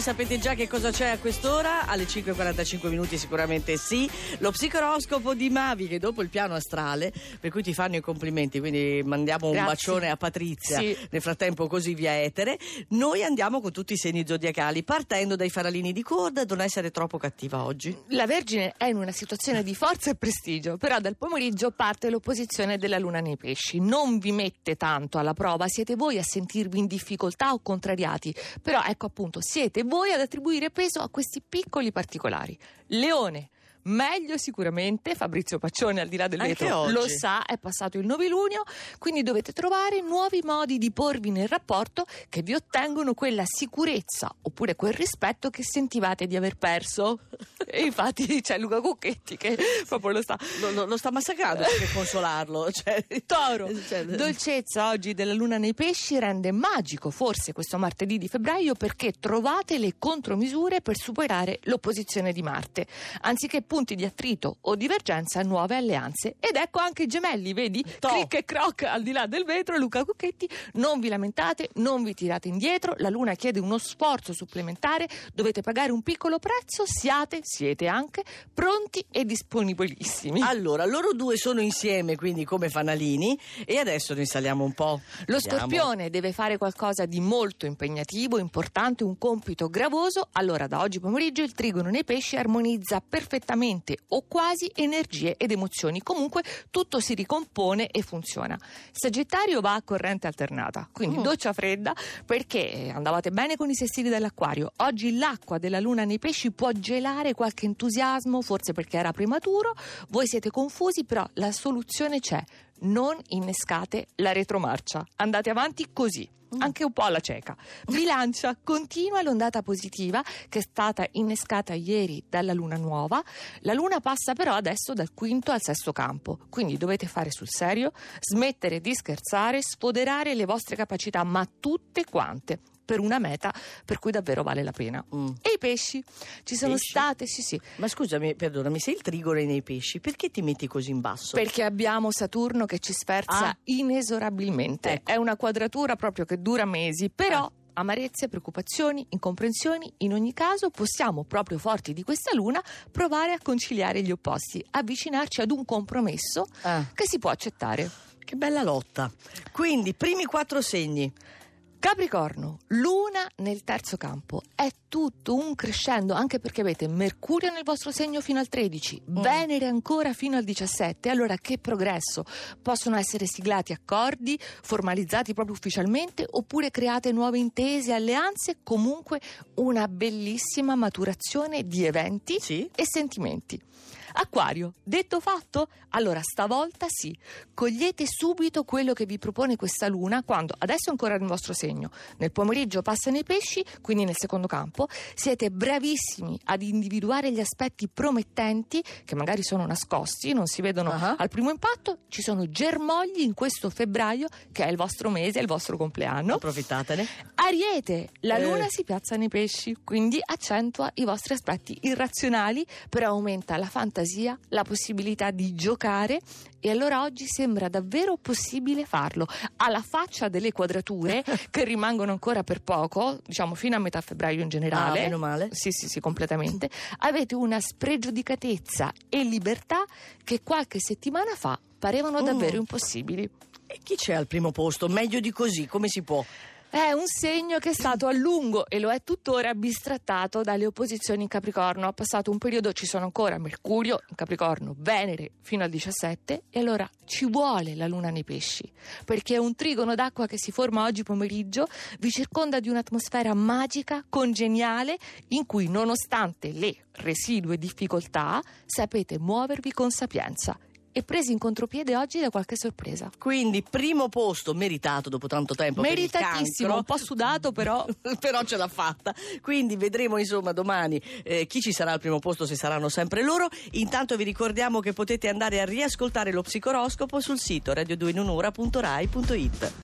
Voi sapete già che cosa c'è a quest'ora? Alle 5.45 minuti sicuramente sì. Lo psicoroscopo di Mavi che dopo il piano astrale, per cui ti fanno i complimenti, quindi mandiamo un Grazie. bacione a Patrizia, Sì. nel frattempo così via etere. Noi andiamo con tutti i segni zodiacali, partendo dai faralini di corda, non essere troppo cattiva oggi. La Vergine è in una situazione di forza e prestigio, però dal pomeriggio parte l'opposizione della Luna nei pesci. Non vi mette tanto alla prova, siete voi a sentirvi in difficoltà o contrariati, però ecco appunto, siete voi ad attribuire peso a questi piccoli particolari. Leone. Meglio sicuramente, Fabrizio Paccione al di là del Anche vetro oggi. lo sa, è passato il novilunio, quindi dovete trovare nuovi modi di porvi nel rapporto che vi ottengono quella sicurezza oppure quel rispetto che sentivate di aver perso. E infatti c'è Luca Cucchetti che proprio lo sta. Lo, lo- lo sta massacrando per consolarlo. Cioè, Toro, cioè, dolcezza oggi della luna nei pesci rende magico forse questo martedì di febbraio perché trovate le contromisure per superare l'opposizione di Marte. Anziché punti di attrito o divergenza, nuove alleanze. Ed ecco anche i gemelli, vedi? To. Cric e croc al di là del vetro, Luca Cucchetti, non vi lamentate, non vi tirate indietro, la luna chiede uno sforzo supplementare, dovete pagare un piccolo prezzo, siate, siete anche pronti e disponibilissimi. Allora, loro due sono insieme, quindi come fanalini, e adesso noi saliamo un po'. Lo Andiamo. scorpione deve fare qualcosa di molto impegnativo, importante, un compito gravoso. Allora, da oggi pomeriggio il trigono nei pesci armonizza perfettamente o quasi energie ed emozioni. Comunque tutto si ricompone e funziona. Sagittario va a corrente alternata, quindi Mm. doccia fredda perché andavate bene con i sestili dell'acquario. Oggi l'acqua della luna nei pesci può gelare qualche entusiasmo, forse perché era prematuro. Voi siete confusi, però la soluzione c'è non innescate la retromarcia. Andate avanti così. Anche un po' alla cieca. Bilancia, continua l'ondata positiva che è stata innescata ieri dalla luna nuova. La luna passa però adesso dal quinto al sesto campo, quindi dovete fare sul serio, smettere di scherzare, sfoderare le vostre capacità, ma tutte quante per una meta per cui davvero vale la pena. Mm. E i pesci? Ci sono Pesci? state, sì sì, Ma scusami, perdonami, sei il trigone nei pesci, perché ti metti così in basso? Perché abbiamo Saturno che ci sferza Ah. inesorabilmente. Ecco. È una quadratura proprio che dura mesi, però. Ah. Amarezze, preoccupazioni, incomprensioni, in ogni caso possiamo, proprio forti di questa luna, provare a conciliare gli opposti, avvicinarci ad un compromesso Ah, che si può accettare. che bella lotta. Quindi, primi quattro segni. Capricorno, luna nel terzo campo, è tutto un crescendo anche perché avete Mercurio nel vostro segno fino al 13, Venere ancora fino al 17, allora che progresso! Possono essere siglati accordi, formalizzati proprio ufficialmente oppure create nuove intese, alleanze, comunque una bellissima maturazione di eventi Sì? e sentimenti. Acquario, detto fatto? Allora stavolta sì, cogliete subito quello che vi propone questa luna quando adesso è ancora nel vostro segno, nel pomeriggio passa nei pesci, quindi nel secondo campo, siete bravissimi ad individuare gli aspetti promettenti che magari sono nascosti, non si vedono Ah. al primo impatto, ci sono germogli in questo febbraio che è il vostro mese, il vostro compleanno. Approfittatene. Ariete, la Eh. luna si piazza nei pesci, quindi accentua i vostri aspetti irrazionali, però aumenta la fantasia, la possibilità di giocare e allora oggi sembra davvero possibile farlo. Alla faccia delle quadrature che rimangono ancora per poco, diciamo fino a metà febbraio in generale. Ah, meno male. Sì, sì, sì, completamente. Avete una spregiudicatezza e libertà che qualche settimana fa parevano Mm. davvero impossibili. E chi c'è al primo posto? Meglio di così, come si può? È un segno che è stato a lungo e lo è tuttora bistrattato dalle opposizioni in Capricorno. Ha passato un periodo, ci sono ancora Mercurio in Capricorno, Venere fino al 17 e allora ci vuole la luna nei pesci perché un trigono d'acqua che si forma oggi pomeriggio, vi circonda di un'atmosfera magica, congeniale, in cui nonostante le residue difficoltà sapete muovervi con sapienza. E presi in contropiede oggi da qualche sorpresa. Quindi, primo posto meritato dopo tanto tempo. Meritatissimo, un po' sudato però. però ce l'ha fatta. Quindi vedremo insomma domani eh, chi ci sarà al primo posto, se saranno sempre loro. Intanto vi ricordiamo che potete andare a riascoltare lo psicoroscopo sul sito radio2inunura.rai.it.